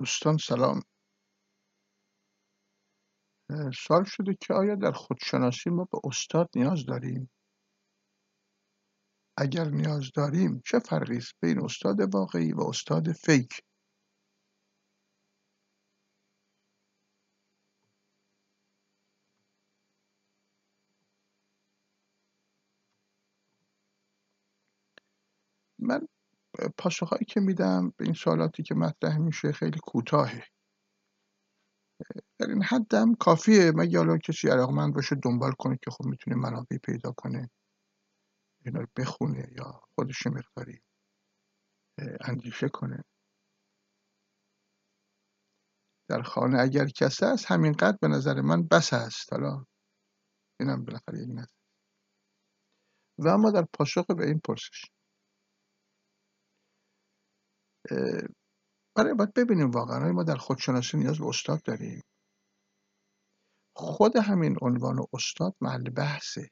دوستان سلام. سال شده که آیا در خودشناسی ما به استاد نیاز داریم؟ اگر نیاز داریم چه فرقی است بین استاد واقعی و استاد فیک من پاسخهایی که میدم به این سوالاتی که مطرح میشه خیلی کوتاهه. در این حدم کافیه مگه حالا کسی علاقمند باشه دنبال کنه که خب می‌تونه منابع پیدا کنه اینا رو بخونه یا خودش مقداری اندیشه کنه. در خانه اگر کسی هست همینقدر به نظر من بس هست. حالا اینم بالاخره یک نظر. و اما در پاسخ به این پرسش. برای باید ببینیم واقعا. ما در خودشناسی نیاز به استاد داریم. خود همین عنوان استاد محل بحثه.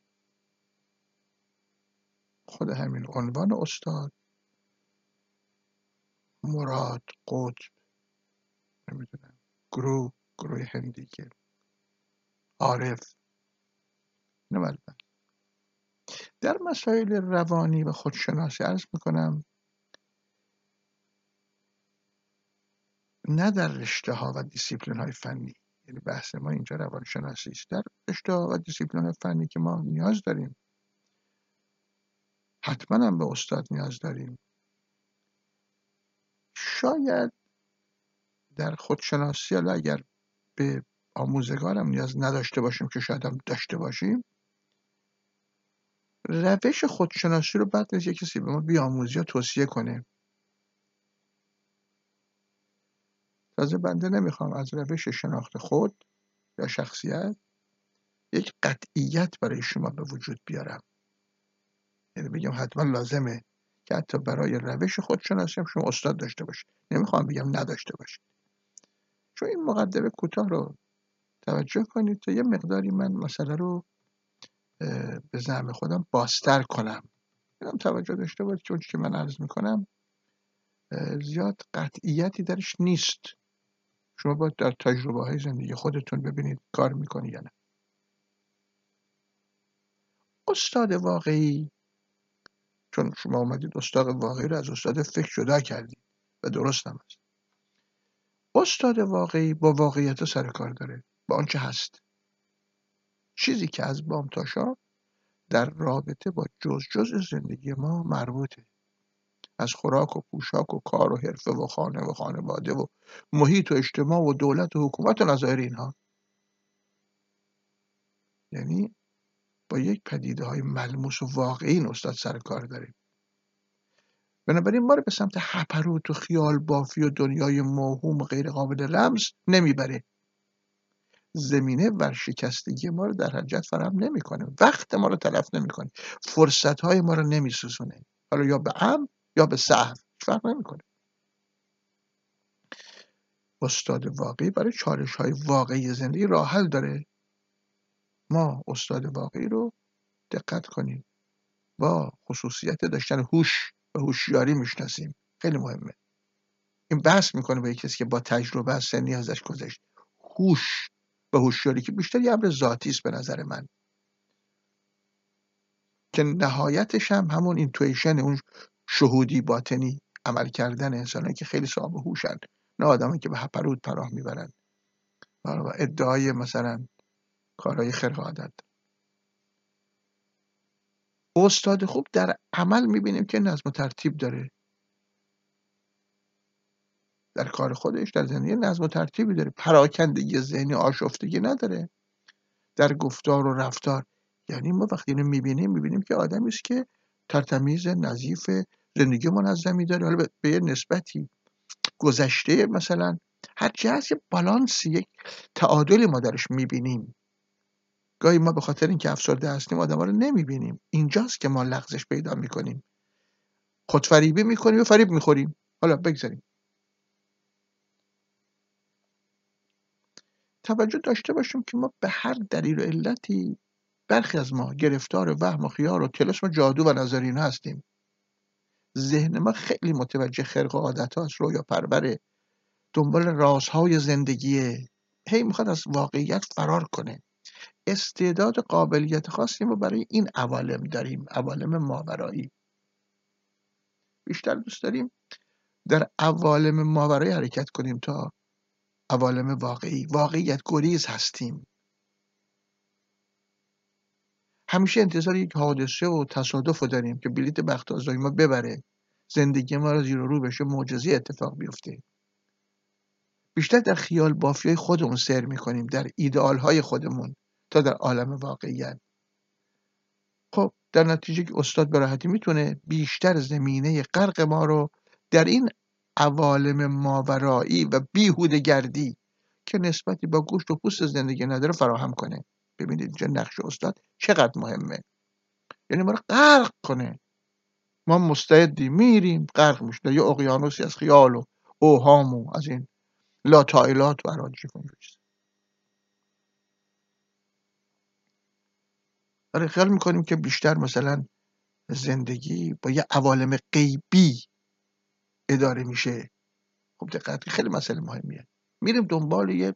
خود همین عنوان استاد مراد قطب نمی‌دونم گروه گروه هندیگه عارف. در مسائل روانی و خودشناسی عرض می‌کنم نه در رشته ها و دیسیپلین های فنی. یعنی بحث ما اینجا روانشناسی است. در رشته ها و دیسیپلین های فنی که ما نیاز داریم. حتما هم به استاد نیاز داریم. شاید در خودشناسی حالا اگر به آموزگارم نیاز نداشته باشیم که شاید هم داشته باشیم روش خودشناسی رو بعد نیست کسی به ما بیاموزی یا توصیه کنه. تازه بنده نمی‌خوام از روش شناخت خود یا شخصیت یک قطعیت برای شما به وجود بیارم. یعنی بگم حتما لازمه که حتی برای روش خودشناسی هم شما استاد داشته باشید. نمی‌خوام بگم نداشته باشید. چون این مقدمه کوتاه رو توجه کنید تا یه مقداری من مسئله رو به زعم خودم باستر کنم. اینم توجه داشته باید چون که من عرض می‌کنم زیاد قطعیتی درش نیست. شما باید در تجربه های زندگی خودتون ببینید کار می‌کنی یا نه. استاد واقعی. چون شما آمدید استاد واقعی رو از استاد فکر جدا کردید و درست هم هست. استاد واقعی با واقعیت سر کار داره با آنچه هست. چیزی که از بام تا در رابطه با جز جز زندگی ما مربوطه. از خوراک و پوشاک و کار و حرفه و خانه و خانواده و محیط و اجتماع و دولت و حکومت و نظایر اینها. یعنی با یک پدیده های ملموس و واقعی این استاد سر کار داریم. بنابراین ما رو به سمت هپروت و خیال بافی و دنیای موهوم و غیر قابل رمز نمی‌بره. زمینه ورشکستگی ما رو در حجت فراهم نمی‌کنه. وقت ما رو تلف نمی‌کنه. فرصت های ما رو نمیسوزونه. حالا یا به ام یا به سهو فرق نمی‌کنه. استاد واقعی برای چالش های واقعی زندگی راه حل داره. ما استاد واقعی رو دقت کنیم. با خصوصیت داشتن هوش و هوشیاری می‌شناسیم. خیلی مهمه. این بحث می‌کنه به کسی که با تجربه از سنی ازش گذشت. هوش و هوشیاری که بیشتر یه امر ذاتی است به نظر من. که نهایتش هم همون اینتویشن اون شهودی باطنی عمل کردن انسانهایی که خیلی صاحب هوشن نه آدمایی که به هپرود پناه می‌برن. و ادعای مثلا کارهای خرق عادت. استاد خوب در عمل می‌بینیم که نظم و ترتیب داره. در کار خودش در زندگی نظم و ترتیبی داره. پراکندگی ذهنی آشفتگی نداره. در گفتار و رفتار یعنی ما وقتی اینو می‌بینیم می‌بینیم که آدمی است که ترتمیز نظیف زندگی منظمی داره حالا به یه نسبتی گذشته مثلا هر هست یه بالانس یک تعادلی ما درش می‌بینیم. گاهی ما به خاطر اینکه افسرده هستیم آدم رو نمی‌بینیم. اینجاست که ما لغزش پیدا می‌کنیم. خودفریبی می‌کنیم و فریب می‌خوریم. حالا بگذاریم. توجه داشته باشیم که ما به هر دلیل و علتی برخی از ما گرفتار وهم و خیار و تلسم جادو و نظرین هستیم. ذهن ما خیلی متوجه خرق و عادت هاست رویا پروره. دنبال رازهای زندگیه. هی می‌خواد از واقعیت فرار کنه. استعداد قابلیت خاصی ما برای این عوالم داریم عوالم ماورایی. بیشتر دوست داریم در عوالم ماورایی حرکت کنیم تا عوالم واقعی واقعیت گریز هستیم. همیشه انتظار یک حادثه و تصادف رو داریم که بلیت بخت آزایی ما ببره زندگی ما رو زیر و رو بشه معجزه اتفاق بیفته. بیشتر در خیال بافی خودمون سر می‌کنیم در ایدئال های خودمون تا در عالم واقعیت. خب در نتیجه که استاد به راحتی می‌تونه بیشتر زمینه غرق ما رو در این عوالم ماورایی و بیهوده گردی که نسبتی با گوشت و پوست زندگی نداره فراهم کنه. ببینید اینجا نقش استاد چقدر مهمه. یعنی ما رو غرق کنه. ما مستعدی میریم غرق میشه یه اقیانوسی از خیال و اوهام و از این لاتایلات و اراجیف آره خیال می‌کنیم که بیشتر مثلا زندگی با یه عوالم غیبی اداره میشه. خب دقت خیلی مسئله مهمیه. میریم دنبال یه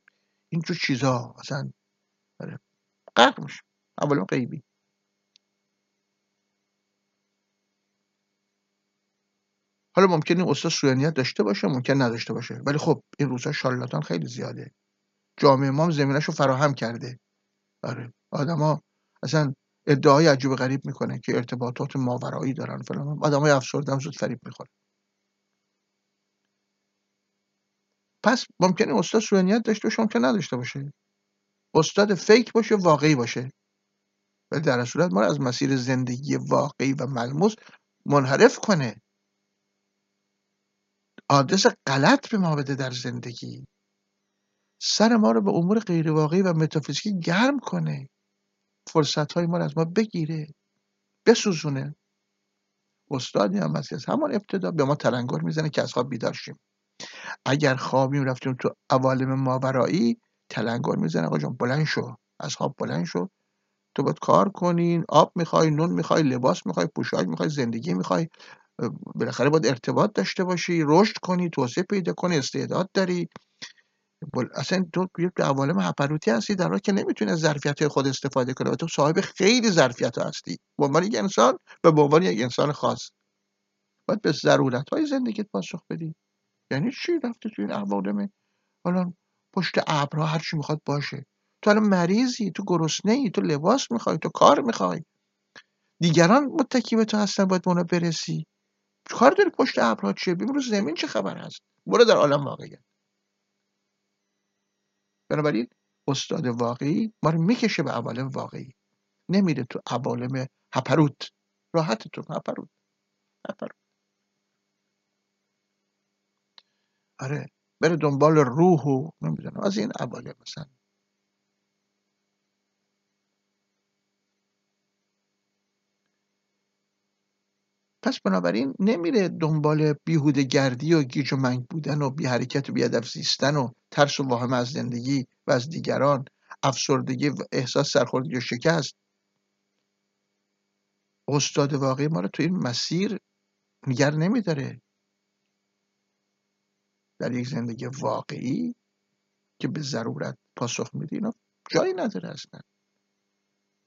اینجور چیزا. مثلا غرق میشه. عوالم غیبی حالا ممکنه استاد سویانیت داشته باشه ممکن نداشته باشه. ولی خب این روزها شارلاتان خیلی زیاده. جامعه ما زمینش رو فراهم کرده. آره. آدما اصلا ادعای عجیب غریب می‌کنه که ارتباطات ماورایی دارن فلان. آدمای افسرده زود فریب می‌خوره پس ممکنه استاد سویانیت داشته باشه ممکن نداشته باشه. استاد فیک باشه واقعی باشه. ولی در صورت ما رو از مسیر زندگی واقعی و ملموس منحرف کنه. آدرس غلط به ما بده در زندگی. سر ما رو به امور غیر واقعی و متافیزیکی گرم کنه. فرصت های ما رو از ما بگیره. بسوزونه. استادی هم از همان ابتدا به ما تلنگر می‌زنه که از خواب بیدار شیم. اگر خوابیم رفتیم تو عوالم ماورایی تلنگر می‌زنه. آقا جان بلند شو. از خواب بلند شو. تو باید کار کنین. آب می‌خوای نون می‌خوای لباس می‌خوای پوشاک می‌خوای زندگی می‌خوای. بالاخره باید ارتباط داشته باشی رشد کنی توسعه پیدا کنی استعداد داری. اصلا تو یه عوالم هپروتی هستی در حالی که نمی‌تونی از ظرفیت خود استفاده کنی و تو صاحب خیلی ظرفیت هستی. به عنوان یک انسان و به عنوان یک انسان خاص. باید به ضرورت های زندگیت پاسخ بدی. یعنی چی رفته تو این عوالم حالا پشت ابرها هر چی می‌خواد باشه. تو الان مریضی تو گرسنه ای تو لباس می‌خوای تو کار می‌خوای. دیگران متکی به تو هستن باید به برسی. کار داری پشت ابرها چیه ببین رو زمین چه خبر هست؟ برو در عالم واقعیت. بنابراین استاد واقعی ما رو می‌کشه به عوالم واقعی. نمیره تو عوالم هپروت. راحتتون هپروت. هپروت. آره. بره دنبال روح و نمی‌دونم از این عوالم مثلا. پس بنابراین نمیره دنبال بیهوده گردی و گیج و منگ بودن و بی حرکت و بی هدف زیستن و ترس و واهم از زندگی و از دیگران افسردگی و احساس سرخوردگی و شکست. استاد واقعی ما رو تو این مسیر نگر نمیداره. در یک زندگی واقعی که به ضرورت پاسخ میده اینا جایی نداره اصلا.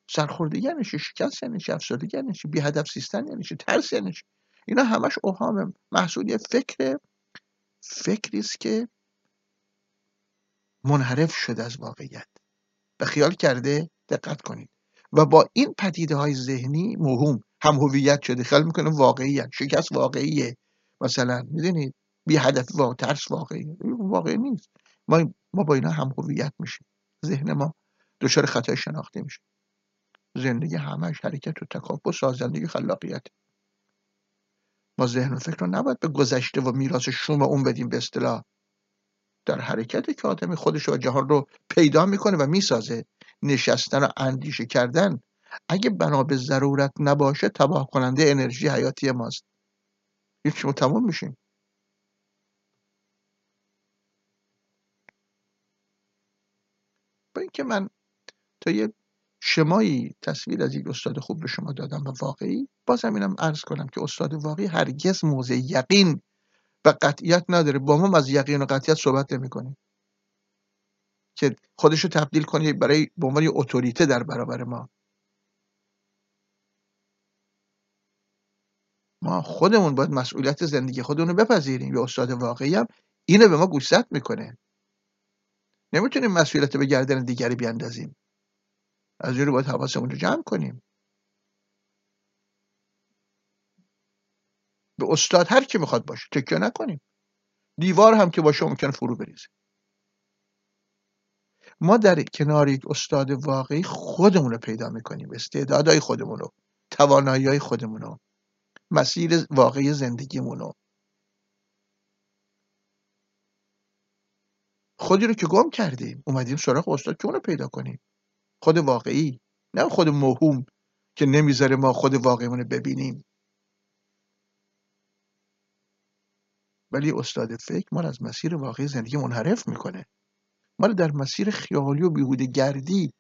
سرخوردگی یعنی چی؟ شکست یعنی چی؟ افسردگی یعنی چی؟ بی هدف سیستن یعنی چی؟ ترس یعنی چی؟ اینا همش اوهام محصول. یه فکر فکری است که منحرف شده از واقعیت. و خیال کرده دقت کنید. و با این پدیده های ذهنی موهوم هم هویت شده خیال می‌کنه واقعیت شکست واقعیه. مثلا می‌دونید؟ بی هدف و ترس واقعی واقعی نیست. ما ما با اینا هم هویت میشیم. ذهن ما دچار خطای شناخته میشه. زندگی همش حرکت و تکاپو سازندگی خلاقیت. ما ذهن و فکر رو نباید به گذشته و میراث شوم اون بدیم به اصطلاح. در حرکت که آدمی خودش و جهان رو پیدا می‌کنه و می‌سازه نشستن و اندیشه کردن اگه بنا به ضرورت نباشه تباه کننده انرژی حیاتی ماست. هیچ تموم میشیم. اینکه من تا یه شمایی تصویر از یک استاد خوب به شما دادم و واقعی بازم اینم عرض کنم که استاد واقعی هرگز موضع یقین و قطعیت نداره. با ما از یقین و قطعیت صحبت نمی‌کنه. که خودش رو تبدیل کنه برای به عنوان اتوریته در برابر ما. ما خودمون باید مسئولیت زندگی خودمون رو بپذیریم. یا استاد واقعی هم اینو به ما گوشزد می‌کنه. نمی‌تونیم مسئولیت به گردن دیگری بیاندازیم. از جوری باید حواسمون رو جمع کنیم. به استاد هر کی می‌خواد باشه تکیه نکنیم. دیوار هم که باشه ممکن فرو بریزه. ما در کنار یک استاد واقعی خودمون رو پیدا می‌کنیم. استعدادهای خودمون رو توانایی خودمون رو مسیر واقعی زندگیمون رو. خودی رو که گم کردیم. اومدیم سراغ استاد که اونو پیدا کنیم. خود واقعی. نه خود موهوم که نمی‌ذاره ما خود واقعیمون رو ببینیم. ولی استاد فکر ما از مسیر واقعی زندگی منحرف می‌کنه. ما رو در مسیر خیالی و بیهوده گردی.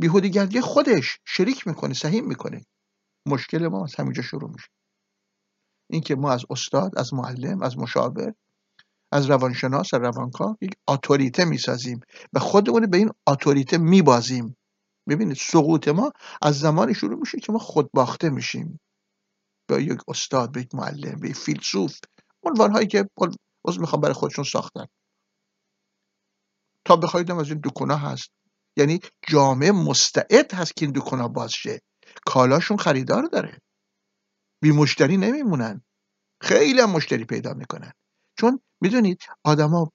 بیهوده گردی خودش شریک می‌کنه سهیم می‌کنه. مشکل ما از همینجا شروع میشه. اینکه ما از استاد از معلم از مشاور از روانشناس از روانکاو یک اتوریته می‌سازیم و خودمون به این اتوریته میبازیم. ببینید سقوط ما از زمانی شروع میشه که ما خودباخته میشیم. به یک استاد به یک معلم به یک فیلسوف عنوان هایی که از می‌خوام برای خودشون ساختن. تا بخواید از این دکونا هست. یعنی جامعه مستعد هست که این دکونا باز شه. کالاشون خریدار داره. بی مشتری نمیمونن. خیلی هم مشتری پیدا می‌کنن. چون می‌دونید آدما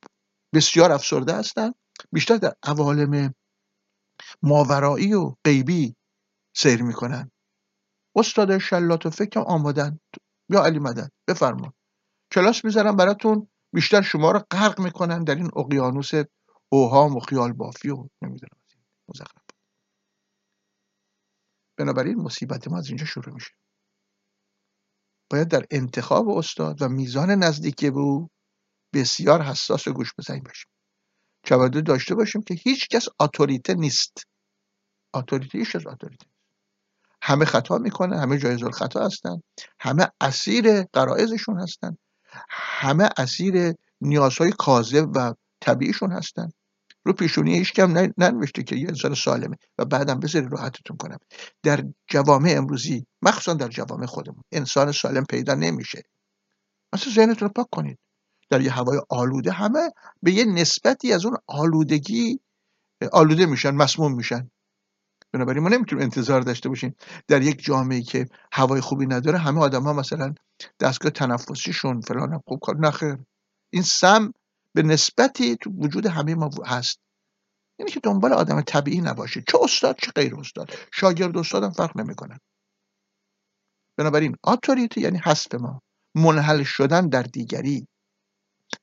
بسیار افسرده هستن بیشتر در عوالم ماورایی و غیبی سیر می‌کنن. استاد شلات و فکر آمادن. یا علی مدن بفرما. کلاس می‌ذارم براتون بیشتر شما رو غرق می‌کنن در این اقیانوس اوهام و خیال بافی و نمی‌دونم. مزخرف. بنابراین مصیبت ما از اینجا شروع میشه. باید در انتخاب استاد و میزان نزدیکی به او بسیار حساس و گوش بزنیم باشیم. توجه داشته باشیم که هیچ کس اتوریته نیست. اتوریته هیچ اتوریته همه خطا می‌کنن همه جایز خطا هستن همه اسیر قرائزشون هستن همه اسیر نیازهای کاذب و طبیعیشون هستن. رو پیشونی هیچ کم ننوشته که یه انسان سالمه و بعدم بذاری راحتتون کنم. در جوامع امروزی مخصوصا در جوامع خودمون انسان سالم پیدا نمیشه. مثلا ذهنتون رو پاک کنید. در یه هوای آلوده همه به یه نسبتی از اون آلودگی آلوده میشن مسموم میشن. بنابراین ما نمی‌تونیم انتظار داشته باشیم. در یک جامعه که هوای خوبی نداره همه آدم ها مثلا دستگاه تنفسیشون فلان خوب کار نخیر. این سم به نسبتی تو وجود همه ما هست. یعنی که دنبال آدم طبیعی نباشه. چه استاد چه غیر استاد. شاگرد استادم فرق نمی‌کنن بنابراین اتوریتی یعنی حسب ما. منحل شدن در دیگری.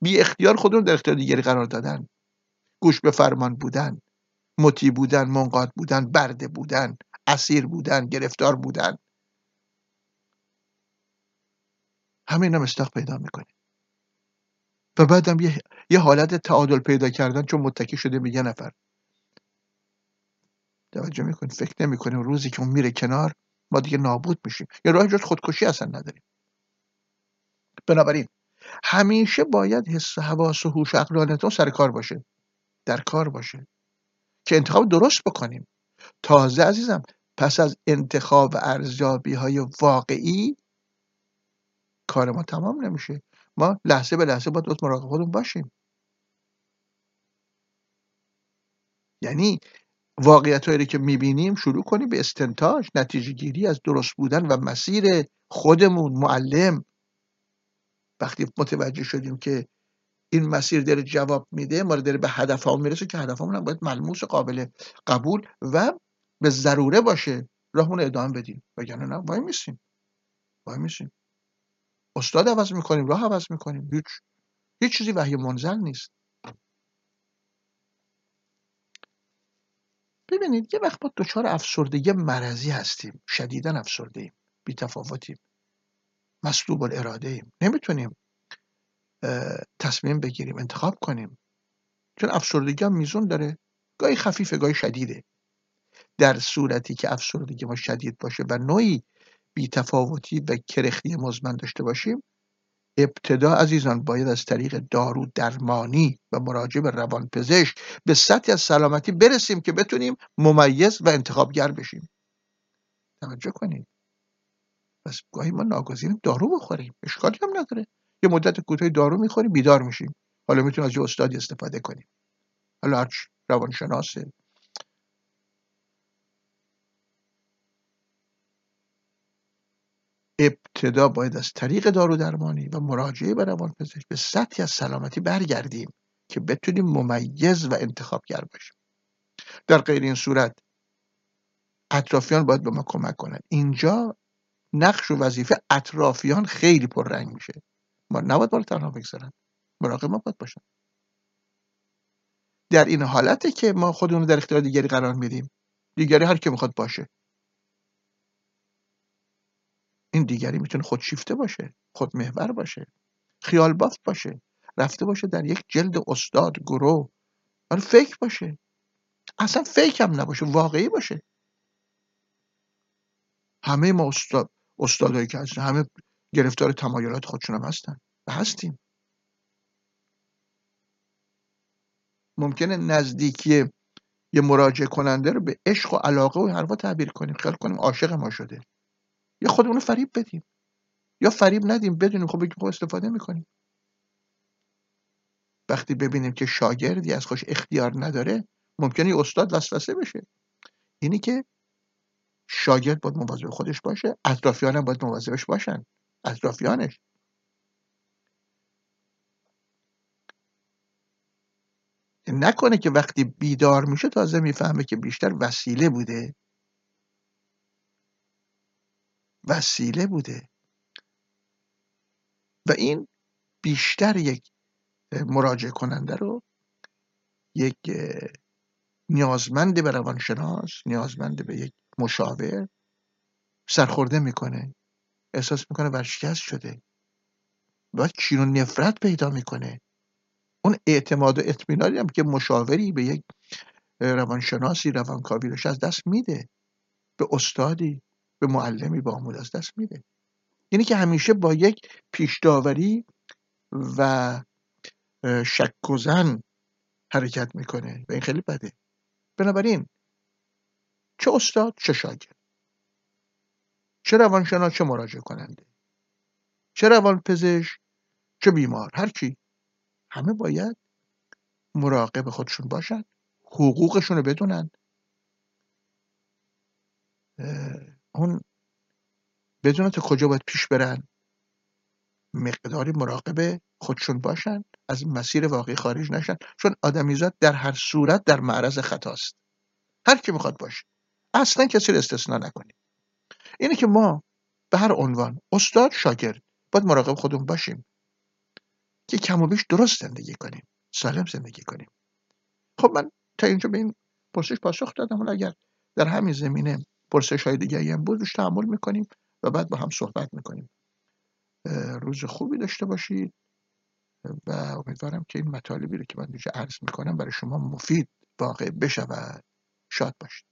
بی اختیار خودمون در اختیار دیگری قرار دادن. گوش به فرمان بودن. مطیع بودن منقاد بودن برده بودن اسیر بودن گرفتار بودن. همه اینا مستق پیدا می‌کنه. و بعدم یه, یه حالت تعادل پیدا کردن چون متکی شده به یه نفر. توجه می‌کنید فکر نمی‌کنیم روزی که اون میره کنار ما دیگه نابود میشیم. یا راه جز خودکشی اصلا نداریم. بنابراین همیشه باید حس حواس و هوش سر کار باشه. در کار باشه. که انتخاب درست بکنیم. تازه عزیزم پس از انتخاب ارزیابی های واقعی کار ما تمام نمیشه. ما لحظه به لحظه باید مراقب خودمون باشیم. یعنی واقعیت هایی که می‌بینیم شروع کنیم به استنتاج نتیجه گیری از درست بودن و مسیر خودمون معلم. وقتی متوجه شدیم که این مسیر داره جواب میده ما داره به هدف ها می‌رسه که هدف هم باید ملموس قابل قبول و به ضروره باشه. راهمون ادامه بدیم. وگرنه نه وای میسیم. وای میسیم. استاد عوض می‌کنیم راه عوض می‌کنیم. هیچ هیچ چیزی وحی منزل نیست. ببینید یه وقت ما دچار افسردگی مرضی هستیم. شدیدا افسرده ایم بی تفاوتیم مسلوب الاراده ایم نمی‌تونیم تصمیم بگیریم انتخاب کنیم. چون افسردگی هم میزون داره. گاهی خفیفه گاهی شدیده. در صورتی که افسردگی ما شدید باشه و نوعی بیتفاوتی و کرختی مزمن داشته باشیم. ابتدا عزیزان باید از طریق دارو درمانی و مراجعه به روانپزشک به سطحی از سلامتی برسیم که بتونیم ممیز و انتخابگر بشیم. توجه کنید. پس گاهی ما ناگزیریم دارو بخوریم. اشکالی هم نداره. یه مدت کوتاهی دارو می‌خوریم بیدار میشیم. حالا می‌تونیم از یه استادی استفاده کنیم. حالا هرچ روانشناسه ابتدا باید از طریق دارو درمانی و مراجعه به روانپزشک به سطحی از سلامتی برگردیم که بتونیم ممیز و انتخابگر باشیم. در غیر این صورت اطرافیان باید به ما کمک کنند اینجا نقش و وظیفه اطرافیان خیلی پررنگ میشه. ما نباید بالا تنها بگذارن. مراقب ما باید باشن. در این حالته که ما خودمون در اختیار دیگری قرار میدیم. دیگری هر که می‌خواد باشه. این دیگری می‌تونه خودشیفته باشه خودمحور باشه خیال بافت باشه رفته باشه در یک جلد استاد گروه. آره فیک باشه. اصلا فیک هم نباشه واقعی باشه. همه ما استاد استادایی که هستن همه گرفتار تمایلات خودشون هم هستن و هستیم. ممکنه نزدیکی یه مراجعه کننده رو به عشق و علاقه و حرفا تعبیر کنیم. خیال کنیم عاشق ما شده. یا خودمون فریب بدیم. یا فریب ندیم بدونیم خب بگیم خب استفاده می‌کنیم. وقتی ببینیم که شاگردی از خوش اختیار نداره ممکنه استاد وسوسه بشه. اینی که شاگرد باید مواظب خودش باشه اطرافیان هم باید مواظبش باشن. اطرافیانش. نکنه که وقتی بیدار میشه تازه می‌فهمه که بیشتر وسیله بوده. وسیله بوده. و این بیشتر یک مراجعه کننده رو یک نیازمند به روانشناس نیازمند به یک مشاور سرخورده می‌کنه. احساس می‌کنه ورشکست شده. و چین و نفرت پیدا می‌کنه. اون اعتماد و اطمینانی هم که مشاوری به یک روانشناسی روانکاوی داشته از دست میده. به استادی. به معلمی به آمود از دست میده. یعنی که همیشه با یک پیشداوری و شک و زن حرکت می‌کنه و این خیلی بده. بنابراین چه استاد چه شاگرد. چه روانشناس چه مراجعه کننده. چه روانپزشک چه بیمار. هر کی همه باید مراقب خودشون باشن حقوقشون رو بدونن اون بدونن تا کجا باید پیش برن؟ مقداری مراقب خودشون باشن از مسیر واقعی خارج نشن چون آدمیزاد در هر صورت در معرض خطاست. هر کی می‌خواد باشه. اصلا کسی رو استثنا نکنیم اینه که ما به هر عنوان استاد شاگرد باید مراقب خودمون باشیم که کم و بیش درست زندگی کنیم سالم زندگی کنیم. خب من تا اینجا به این پرسش پاسخ دادم اگر در همین زمینه پرسش های دیگه هم بود روش تحمل می‌کنیم و بعد با هم صحبت می‌کنیم. روز خوبی داشته باشید و امیدوارم که این مطالبی رو که من اینجا عرض می‌کنم برای شما مفید واقع بشود. شاد باشید.